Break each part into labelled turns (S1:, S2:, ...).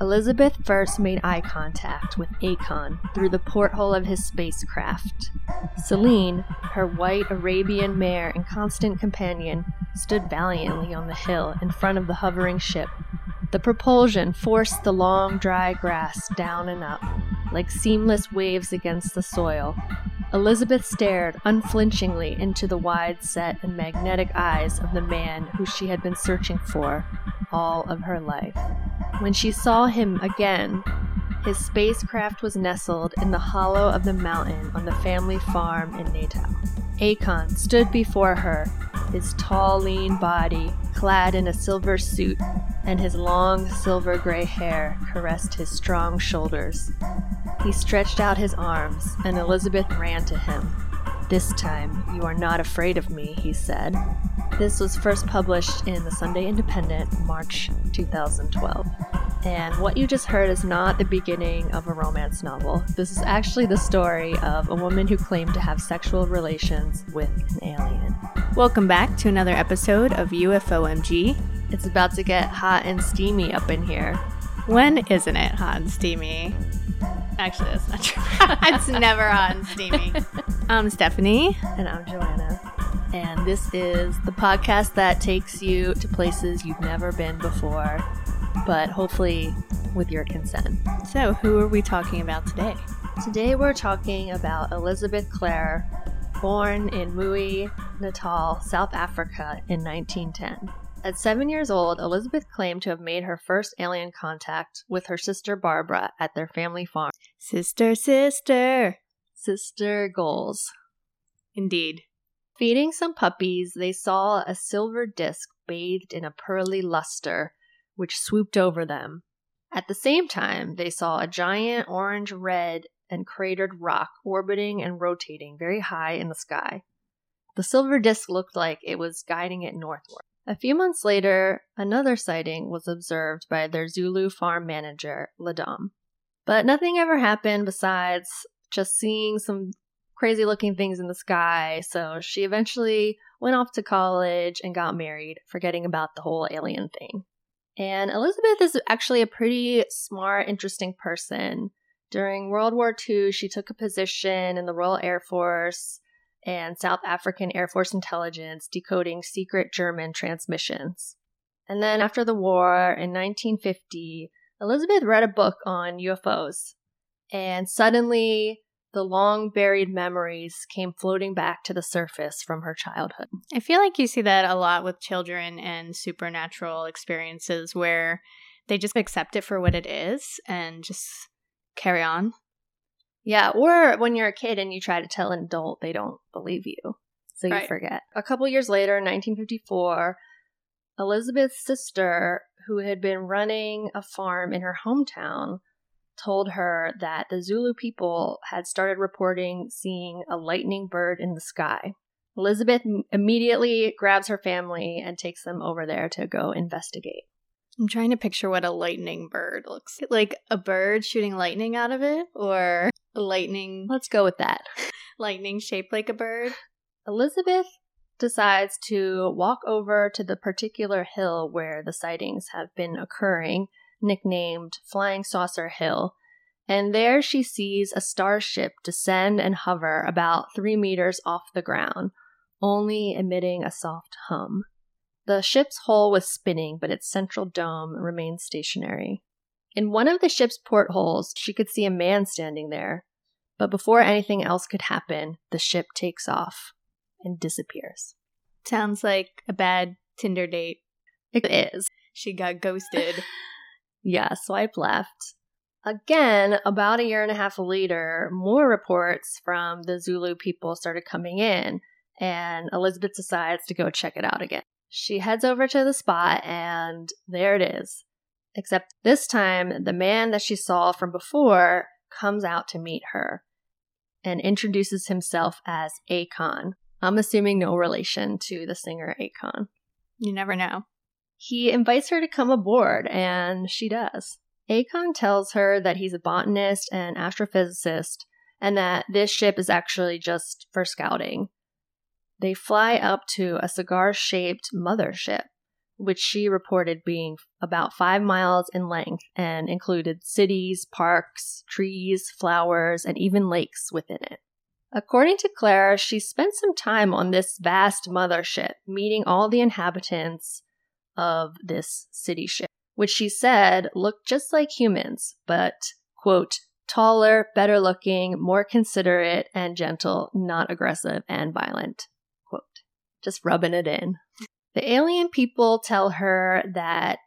S1: Elizabeth first made eye contact with Akon through the porthole of his spacecraft. Celine, her white Arabian mare and constant companion, stood valiantly on the hill in front of the hovering ship. The propulsion forced the long, dry grass down and up, like seamless waves against the soil. Elizabeth stared unflinchingly into the wide set and magnetic eyes of the man who she had been searching for all of her life. When she saw him again, his spacecraft was nestled in the hollow of the mountain on the family farm in Natal. Akon stood before her, his tall, lean body clad in a silver suit, and his long, silver gray hair caressed his strong shoulders. He stretched out his arms, and Elizabeth ran to him. This time, you are not afraid of me, he said. This was first published in the Sunday Independent, March 2012. And what you just heard is not the beginning of a romance novel. This is actually the story of a woman who claimed to have sexual relations with an alien.
S2: Welcome back to another episode of UFOMG.
S1: It's about to get hot and steamy up in here.
S2: When isn't it hot and steamy? Actually, that's not true. it's never hot and steamy. I'm Stephanie.
S1: And I'm Joanna. And this is the podcast that takes you to places you've never been before, but hopefully with your consent.
S2: So, who are we talking about today?
S1: Today we're talking about Elizabeth Klarer, born in Mui, Natal, South Africa in 1910. At seven years old, Elizabeth claimed to have made her first alien contact with her sister Barbara at their family farm.
S2: Sister, sister.
S1: Sister goals.
S2: Indeed.
S1: Feeding some puppies, they saw a silver disc bathed in a pearly luster, which swooped over them. At the same time, they saw a giant orange red and cratered rock orbiting and rotating very high in the sky. The silver disc looked like it was guiding it northward. A few months later, another sighting was observed by their Zulu farm manager, Ladam. But nothing ever happened besides just seeing some crazy looking things in the sky, so she eventually went off to college and got married, forgetting about the whole alien thing. And Elizabeth is actually a pretty smart, interesting person. During World War II, she took a position in the Royal Air Force and South African Air Force intelligence decoding secret German transmissions. And then after the war in 1950, Elizabeth read a book on UFOs, and suddenly the long buried memories came floating back to the surface from her childhood.
S2: I feel like you see that a lot with children and supernatural experiences where they just accept it for what it is and just carry on.
S1: Yeah, or when you're a kid and you try to tell an adult, they don't believe you. So you
S2: Right.
S1: forget. A couple years later, in 1954, Elizabeth's sister, who had been running a farm in her hometown, told her that the Zulu people had started reporting seeing a lightning bird in the sky. Elizabeth immediately grabs her family and takes them over there to go investigate.
S2: I'm trying to picture what a lightning bird looks like. A bird shooting lightning out of it, or a lightning
S1: Let's go with that.
S2: lightning shaped like a bird.
S1: Elizabeth decides to walk over to the particular hill where the sightings have been occurring, nicknamed Flying Saucer Hill, and there she sees a starship descend and hover about three meters off the ground, only emitting a soft hum. The ship's hull was spinning, but its central dome remained stationary. In one of the ship's portholes, she could see a man standing there, but before anything else could happen, the ship takes off and disappears.
S2: Sounds like a bad Tinder date.
S1: It is.
S2: She got ghosted.
S1: Yeah, swipe left. Again, about a year and a half later, more reports from the Zulu people started coming in, and Elizabeth decides to go check it out again. She heads over to the spot, and there it is. Except this time, the man that she saw from before comes out to meet her and introduces himself as Akon. I'm assuming no relation to the singer Akon.
S2: you never know.
S1: He invites her to come aboard, and she does. Akon tells her that he's a botanist and astrophysicist, and that this ship is actually just for scouting. They fly up to a cigar shaped mothership, which she reported being about five miles in length and included cities, parks, trees, flowers, and even lakes within it. According to Klarer, she spent some time on this vast mothership, meeting all the inhabitants of this city ship, which she said looked just like humans, but, quote, taller, better looking, more considerate and gentle, not aggressive and violent, quote. Just rubbing it in. The alien people tell her that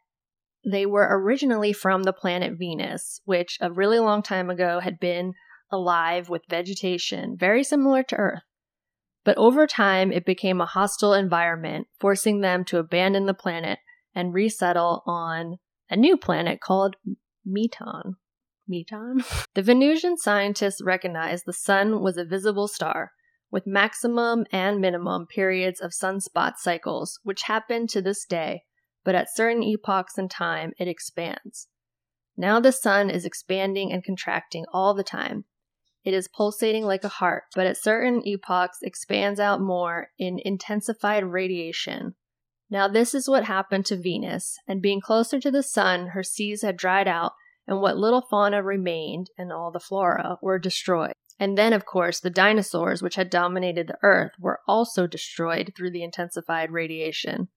S1: they were originally from the planet Venus, which a really long time ago had been alive with vegetation very similar to Earth. But over time, it became a hostile environment, forcing them to abandon the planet and resettle on a new planet called Meton. Meton? the Venusian scientists recognized the sun was a visible star, with maximum and minimum periods of sunspot cycles, which happen to this day, but at certain epochs in time it expands. Now the sun is expanding and contracting all the time. It is pulsating like a heart, but at certain epochs expands out more in intensified radiation. Now this is what happened to Venus, and being closer to the sun, her seas had dried out, and what little fauna remained and all the flora were destroyed. And then, of course, the dinosaurs, which had dominated the Earth, were also destroyed through the intensified radiation.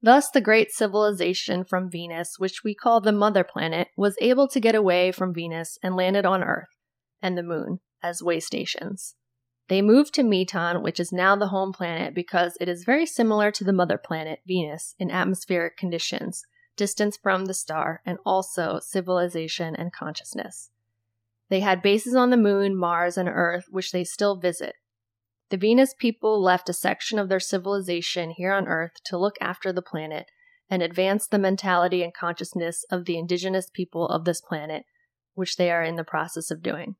S1: Thus, the great civilization from Venus, which we call the mother planet, was able to get away from Venus and landed on Earth and the Moon as way stations. They moved to Meton, which is now the home planet because it is very similar to the mother planet, Venus, in atmospheric conditions, distance from the star, and also civilization and consciousness. They had bases on the moon, Mars, and Earth, which they still visit. The Venus people left a section of their civilization here on Earth to look after the planet and advance the mentality and consciousness of the indigenous people of this planet, which they are in the process of doing.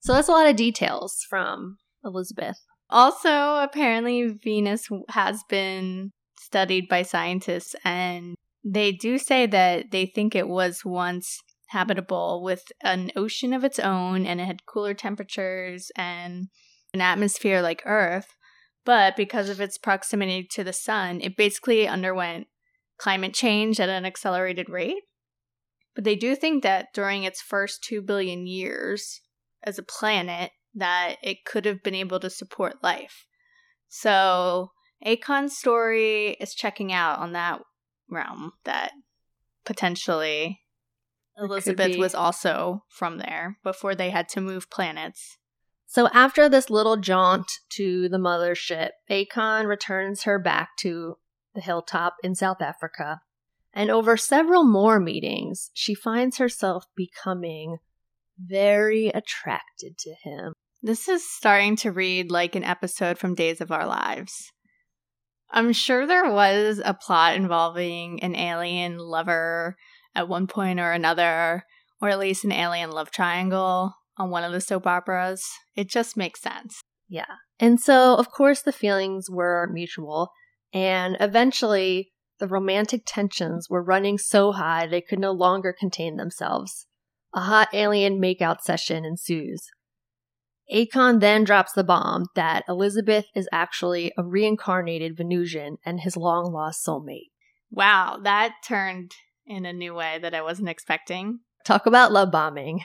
S1: So that's a lot of details from Elizabeth.
S2: Also, apparently, Venus has been studied by scientists, and they do say that they think it was once habitable with an ocean of its own and it had cooler temperatures and an atmosphere like Earth. But because of its proximity to the sun, it basically underwent climate change at an accelerated rate. But they do think that during its first 2 billion years as a planet, that it could have been able to support life. So Akon's story is checking out on that realm that potentially Elizabeth was also from there before they had to move planets.
S1: So after this little jaunt to the mothership, Akon returns her back to the hilltop in South Africa. And over several more meetings, she finds herself becoming very attracted to him.
S2: This is starting to read like an episode from Days of Our Lives. I'm sure there was a plot involving an alien lover at one point or another, or at least an alien love triangle on one of the soap operas. It just makes sense.
S1: Yeah. And so, of course, the feelings were mutual, and eventually the romantic tensions were running so high they could no longer contain themselves. A hot alien makeout session ensues. Akon then drops the bomb that Elizabeth is actually a reincarnated Venusian and his long lost soulmate.
S2: Wow, that turned in a new way that I wasn't expecting.
S1: Talk about love bombing.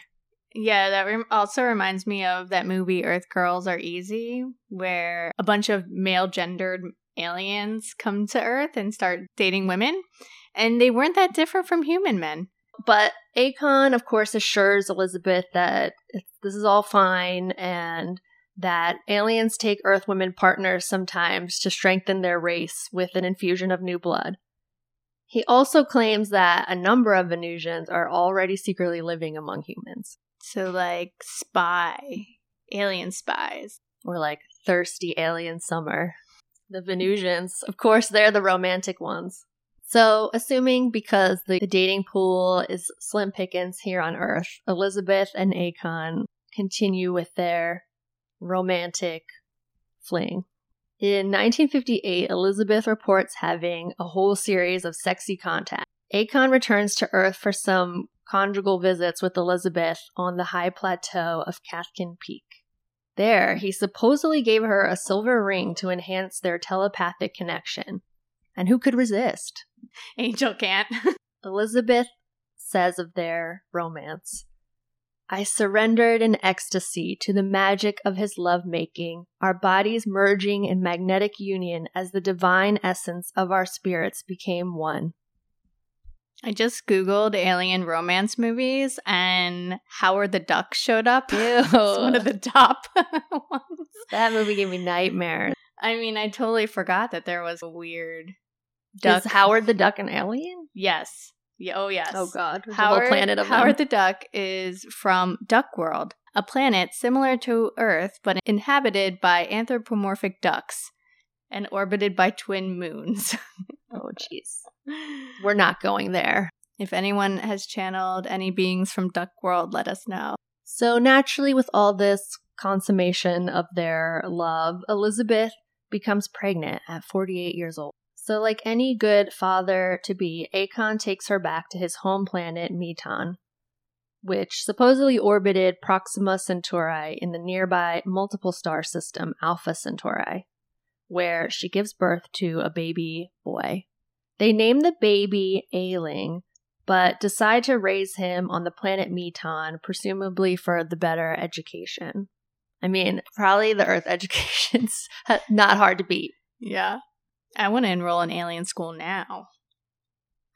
S2: Yeah, that re- also reminds me of that movie Earth Girls Are Easy, where a bunch of male gendered aliens come to Earth and start dating women. And they weren't that different from human men.
S1: But Akon, of course, assures Elizabeth that this is all fine and that aliens take Earth women partners sometimes to strengthen their race with an infusion of new blood. He also claims that a number of Venusians are already secretly living among humans.
S2: So, like, spy, alien spies.
S1: Or like thirsty alien summer. The Venusians, of course, they're the romantic ones. So, assuming because the, the dating pool is slim pickings here on Earth, Elizabeth and Akon continue with their romantic fling. In 1958, Elizabeth reports having a whole series of sexy contacts. Akon returns to Earth for some conjugal visits with Elizabeth on the high plateau of Cathkin Peak. There, he supposedly gave her a silver ring to enhance their telepathic connection. And who could resist?
S2: Angel can't.
S1: Elizabeth says of their romance I surrendered in ecstasy to the magic of his lovemaking, our bodies merging in magnetic union as the divine essence of our spirits became one.
S2: I just Googled alien romance movies and Howard the Duck showed up.
S1: Ew.
S2: one of the top ones.
S1: That movie gave me nightmares.
S2: I mean, I totally forgot that there was a weird
S1: Duck.
S2: duck.
S1: Howard the Duck an alien?
S2: Yes. Yeah, oh, yes.
S1: Oh god.
S2: Howard,
S1: planet of
S2: Howard
S1: them.
S2: the Duck is from Duck World, a planet similar to Earth but inhabited by anthropomorphic ducks and orbited by twin moons.
S1: Oh jeez. We're not going there.
S2: if anyone has channeled any beings from Duck World, let us know.
S1: So naturally with all this consummation of their love, Elizabeth becomes pregnant at 48 years old. So like any good father to be, Akon takes her back to his home planet Meton, which supposedly orbited Proxima Centauri in the nearby multiple star system Alpha Centauri, where she gives birth to a baby boy. They name the baby Ayling, but decide to raise him on the planet Meton, presumably for the better education. I mean, probably the Earth education's not hard to beat.
S2: Yeah. I want to enroll in alien school now.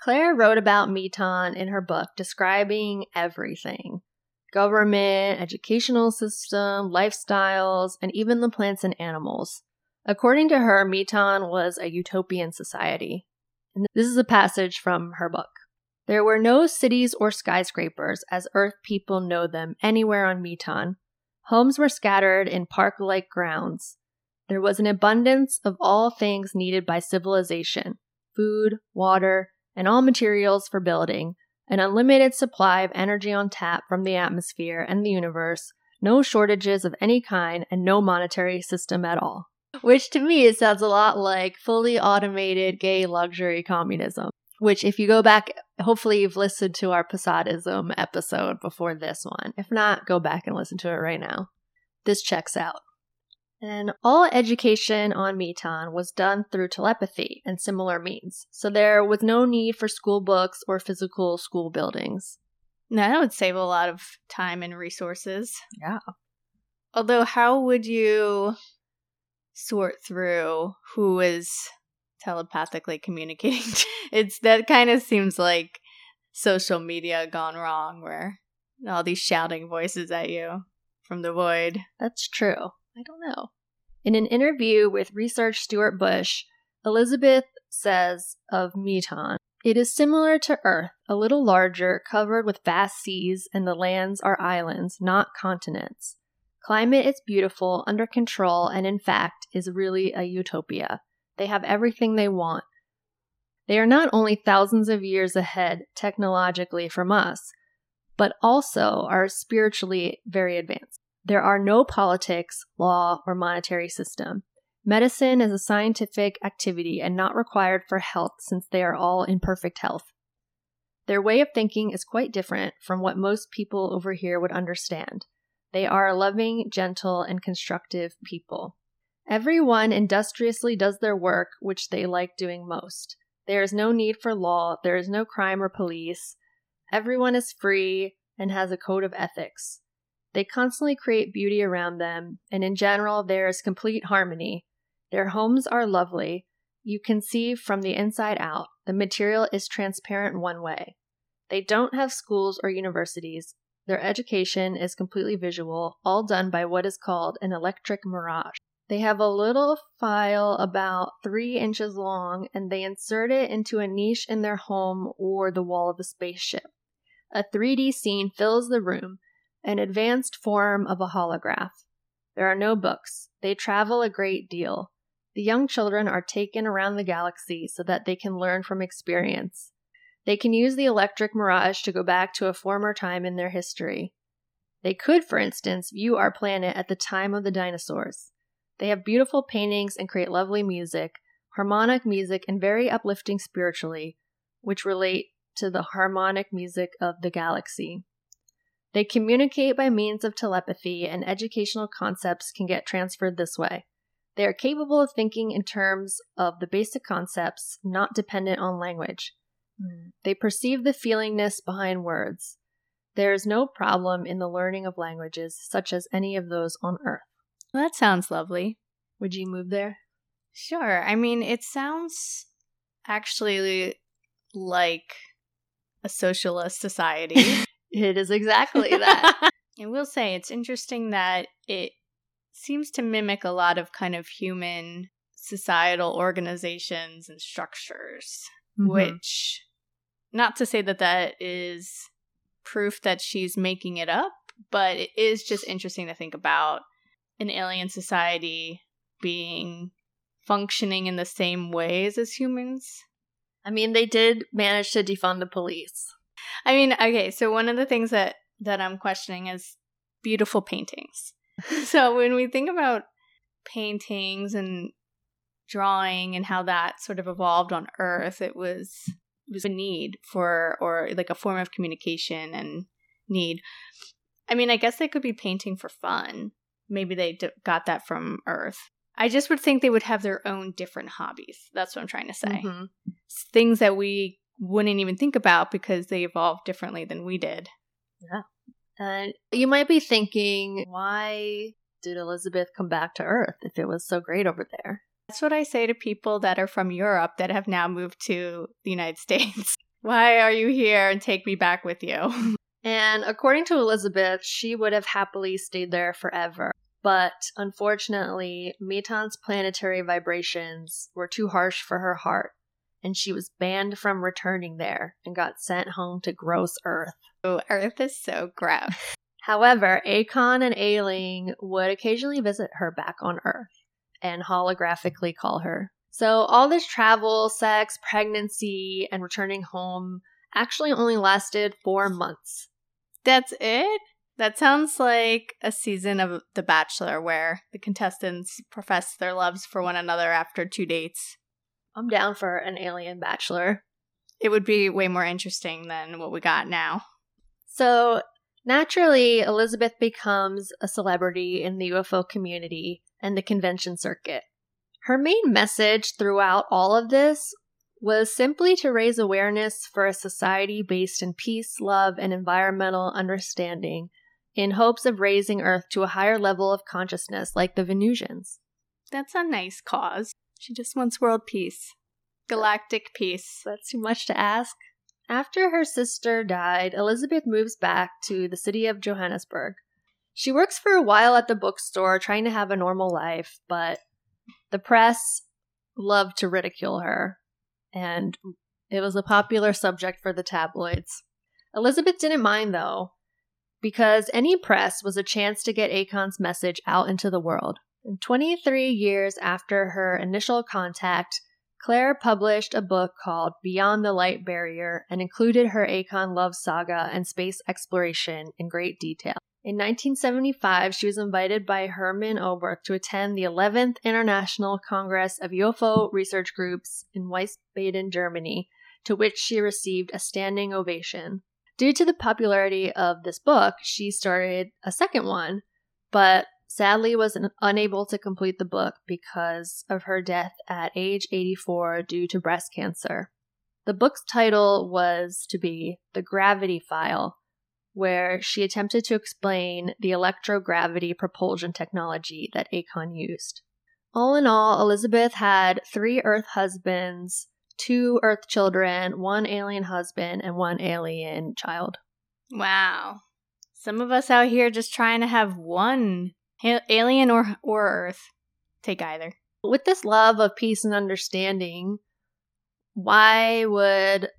S1: Klarer wrote about Meton in her book describing everything government, educational system, lifestyles, and even the plants and animals. According to her, Meton was a utopian society. And this is a passage from her book. There were no cities or skyscrapers as Earth people know them anywhere on Meton. Homes were scattered in park like grounds. There was an abundance of all things needed by civilization food, water, and all materials for building, an unlimited supply of energy on tap from the atmosphere and the universe, no shortages of any kind, and no monetary system at all. Which to me, it sounds a lot like fully automated gay luxury communism. Which, if you go back, hopefully you've listened to our Posadism episode before this one. If not, go back and listen to it right now. This checks out. And all education on Meton was done through telepathy and similar means, so there was no need for school books or physical school buildings.
S2: Now, that would save a lot of time and resources.
S1: Yeah.
S2: Although, how would you sort through who is telepathically communicating? it's that kind of seems like social media gone wrong, where all these shouting voices at you from the void.
S1: That's true. I don't know. In an interview with Research Stuart Bush, Elizabeth says of Meton, it is similar to Earth, a little larger, covered with vast seas, and the lands are islands, not continents. Climate is beautiful, under control, and in fact is really a utopia. They have everything they want. They are not only thousands of years ahead technologically from us, but also are spiritually very advanced. There are no politics, law, or monetary system. Medicine is a scientific activity and not required for health since they are all in perfect health. Their way of thinking is quite different from what most people over here would understand. They are loving, gentle, and constructive people. Everyone industriously does their work, which they like doing most. There is no need for law, there is no crime or police. Everyone is free and has a code of ethics. They constantly create beauty around them, and in general, there is complete harmony. Their homes are lovely. You can see from the inside out. The material is transparent one way. They don't have schools or universities. Their education is completely visual, all done by what is called an electric mirage. They have a little file about three inches long and they insert it into a niche in their home or the wall of a spaceship. A 3D scene fills the room, an advanced form of a holograph. There are no books. They travel a great deal. The young children are taken around the galaxy so that they can learn from experience. They can use the electric mirage to go back to a former time in their history. They could, for instance, view our planet at the time of the dinosaurs. They have beautiful paintings and create lovely music, harmonic music, and very uplifting spiritually, which relate to the harmonic music of the galaxy. They communicate by means of telepathy, and educational concepts can get transferred this way. They are capable of thinking in terms of the basic concepts, not dependent on language. Mm. They perceive the feelingness behind words. There is no problem in the learning of languages, such as any of those on Earth.
S2: Well, that sounds lovely.
S1: Would you move there?
S2: Sure. I mean, it sounds actually like a socialist society.
S1: it is exactly that.
S2: I will say it's interesting that it seems to mimic a lot of kind of human societal organizations and structures, mm-hmm. which, not to say that that is proof that she's making it up, but it is just interesting to think about an alien society being functioning in the same ways as humans.
S1: I mean, they did manage to defund the police.
S2: I mean, okay, so one of the things that that I'm questioning is beautiful paintings. so when we think about paintings and drawing and how that sort of evolved on Earth, it was it was a need for or like a form of communication and need. I mean, I guess they could be painting for fun. Maybe they d- got that from Earth. I just would think they would have their own different hobbies. That's what I'm trying to say. Mm-hmm. Things that we wouldn't even think about because they evolved differently than we did.
S1: Yeah. And you might be thinking, why did Elizabeth come back to Earth if it was so great over there?
S2: That's what I say to people that are from Europe that have now moved to the United States. why are you here and take me back with you?
S1: And according to Elizabeth, she would have happily stayed there forever. But unfortunately, Meton's planetary vibrations were too harsh for her heart, and she was banned from returning there and got sent home to gross Earth.
S2: Oh, Earth is so gross.
S1: However, Akon and Ayling mm-hmm. would occasionally visit her back on Earth and holographically call her. So, all this travel, sex, pregnancy, and returning home actually only lasted four months.
S2: That's it? That sounds like a season of The Bachelor where the contestants profess their loves for one another after two dates.
S1: I'm down for an alien bachelor.
S2: It would be way more interesting than what we got now.
S1: So, naturally, Elizabeth becomes a celebrity in the UFO community and the convention circuit. Her main message throughout all of this was simply to raise awareness for a society based in peace, love, and environmental understanding in hopes of raising Earth to a higher level of consciousness like the Venusians.
S2: That's a nice cause. She just wants world peace. Galactic peace.
S1: That's too much to ask. After her sister died, Elizabeth moves back to the city of Johannesburg. She works for a while at the bookstore, trying to have a normal life, but the press loved to ridicule her, and it was a popular subject for the tabloids. Elizabeth didn't mind, though, because any press was a chance to get Akon's message out into the world. And 23 years after her initial contact, Klarer published a book called Beyond the Light Barrier and included her Akon love saga and space exploration in great detail. In 1975, she was invited by Hermann Oberth to attend the 11th International Congress of UFO Research Groups in Wiesbaden, Germany, to which she received a standing ovation. Due to the popularity of this book, she started a second one, but sadly was unable to complete the book because of her death at age 84 due to breast cancer. The book's title was to be The Gravity File, where she attempted to explain the electrogravity propulsion technology that Akon used. All in all, Elizabeth had three Earth husbands, two Earth children, one alien husband, and one alien child.
S2: Wow. Some of us out here just trying to have one alien or or Earth. Take either.
S1: With this love of peace and understanding, why would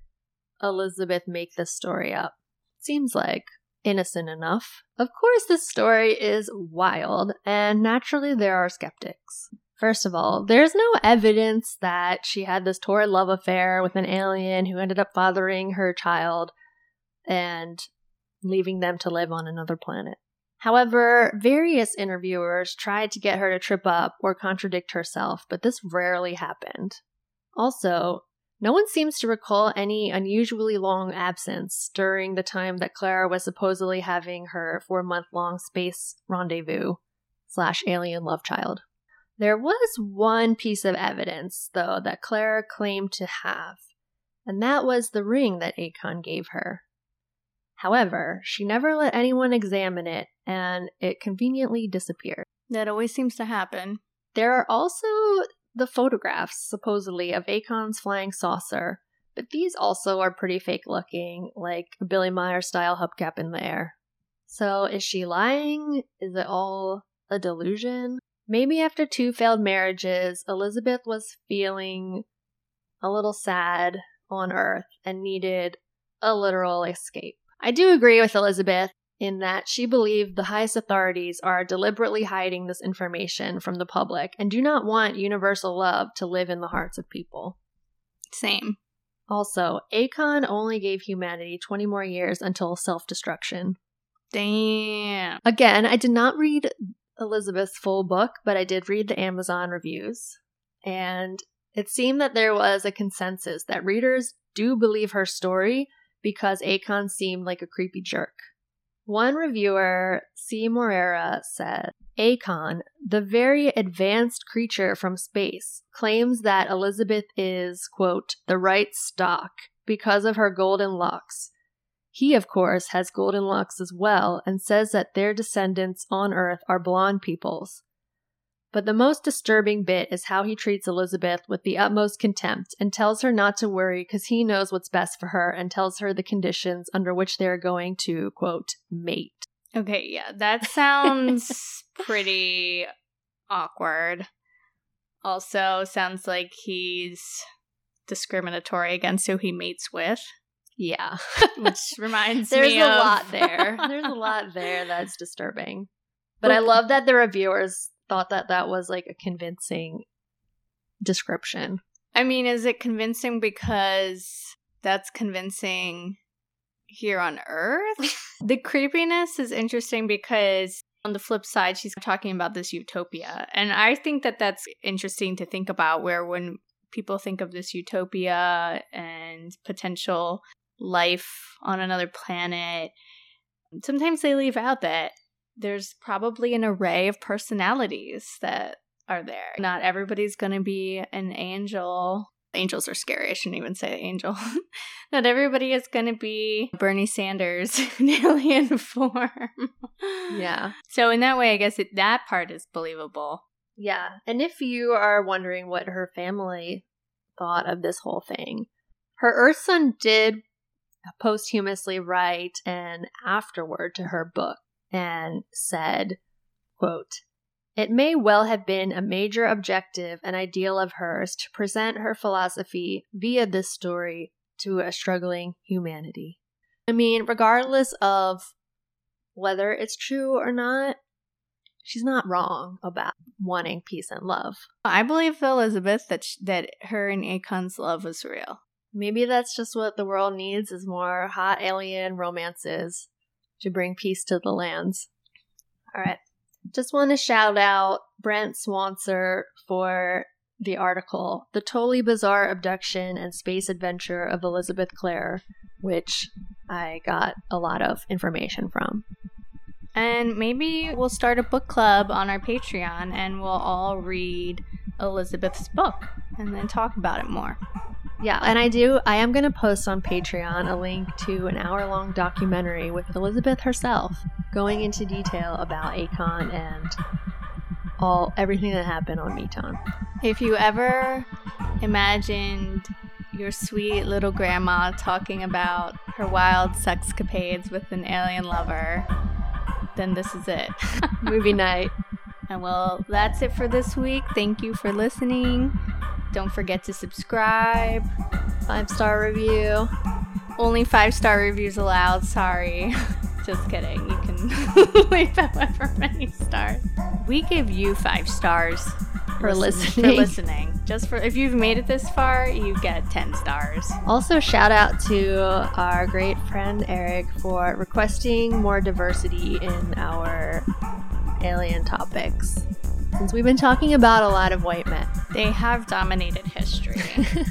S1: Elizabeth make this story up? Seems like innocent enough. Of course, this story is wild, and naturally, there are skeptics. First of all, there's no evidence that she had this torrid love affair with an alien who ended up fathering her child and leaving them to live on another planet. However, various interviewers tried to get her to trip up or contradict herself, but this rarely happened. Also, no one seems to recall any unusually long absence during the time that Klarer was supposedly having her four month long space rendezvous slash alien love child. There was one piece of evidence, though, that Klarer claimed to have, and that was the ring that Akon gave her. However, she never let anyone examine it, and it conveniently disappeared.
S2: That always seems to happen.
S1: There are also the photographs, supposedly, of Akon's flying saucer, but these also are pretty fake looking, like a Billy Meier style hubcap in the air. So, is she lying? Is it all a delusion? Maybe after two failed marriages, Elizabeth was feeling a little sad on Earth and needed a literal escape. I do agree with Elizabeth in that she believed the highest authorities are deliberately hiding this information from the public and do not want universal love to live in the hearts of people.
S2: Same.
S1: Also, Akon only gave humanity 20 more years until self destruction.
S2: Damn.
S1: Again, I did not read Elizabeth's full book, but I did read the Amazon reviews. And it seemed that there was a consensus that readers do believe her story because Akon seemed like a creepy jerk. One reviewer, C. Morera, said Akon, the very advanced creature from space, claims that Elizabeth is, quote, the right stock because of her golden locks. He, of course, has golden locks as well and says that their descendants on Earth are blonde peoples. But the most disturbing bit is how he treats Elizabeth with the utmost contempt and tells her not to worry because he knows what's best for her and tells her the conditions under which they are going to, quote, mate.
S2: Okay, yeah, that sounds pretty awkward. Also, sounds like he's discriminatory against who he mates with.
S1: Yeah.
S2: Which reminds
S1: There's
S2: me There's
S1: a
S2: of-
S1: lot there. There's a lot there that's disturbing. But I love that the reviewers thought that that was like a convincing description.
S2: I mean, is it convincing because that's convincing here on Earth? the creepiness is interesting because on the flip side, she's talking about this utopia. And I think that that's interesting to think about where when people think of this utopia and potential life on another planet, sometimes they leave out that there's probably an array of personalities that are there. Not everybody's going to be an angel. Angels are scary. I shouldn't even say angel. Not everybody is going to be Bernie Sanders in alien form.
S1: Yeah.
S2: So in that way, I guess it, that part is believable.
S1: Yeah. And if you are wondering what her family thought of this whole thing, her Earth son did posthumously write an afterword to her book and said, quote, it may well have been a major objective and ideal of hers to present her philosophy via this story to a struggling humanity. I mean, regardless of whether it's true or not, she's not wrong about wanting peace and love.
S2: I believe Elizabeth that sh- that her and Akon's love was real.
S1: Maybe that's just what the world needs is more hot alien romances to bring peace to the lands. All right. Just want to shout out Brent Swancer for the article, The Totally Bizarre Abduction and Space Adventure of Elizabeth Klarer, which I got a lot of information from.
S2: And maybe we'll start a book club on our Patreon and we'll all read Elizabeth's book and then talk about it more.
S1: Yeah, and I do. I am going to post on Patreon a link to an hour long documentary with Elizabeth herself going into detail about Akon and all everything that happened on Meton.
S2: If you ever imagined your sweet little grandma talking about her wild sexcapades with an alien lover, then this is it.
S1: Movie night.
S2: And well, that's it for this week. Thank you for listening. Don't forget to subscribe.
S1: Five star review.
S2: Only five star reviews allowed. Sorry. Just kidding. You can leave however many stars. We give you five stars
S1: For
S2: listen-
S1: listening.
S2: For listening. Just for if you've made it this far, you get ten stars.
S1: Also, shout out to our great friend Eric for requesting more diversity in our alien topics. Since we've been talking about a lot of white men.
S2: They have dominated history.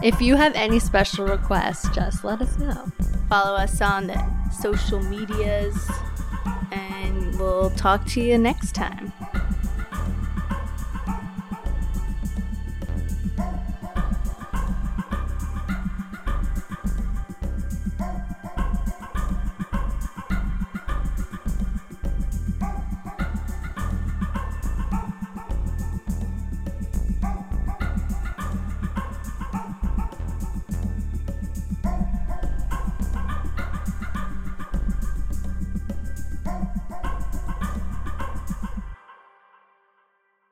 S1: If you have any special requests, just let us know.
S2: Follow us on the social medias, and we'll talk to you next time.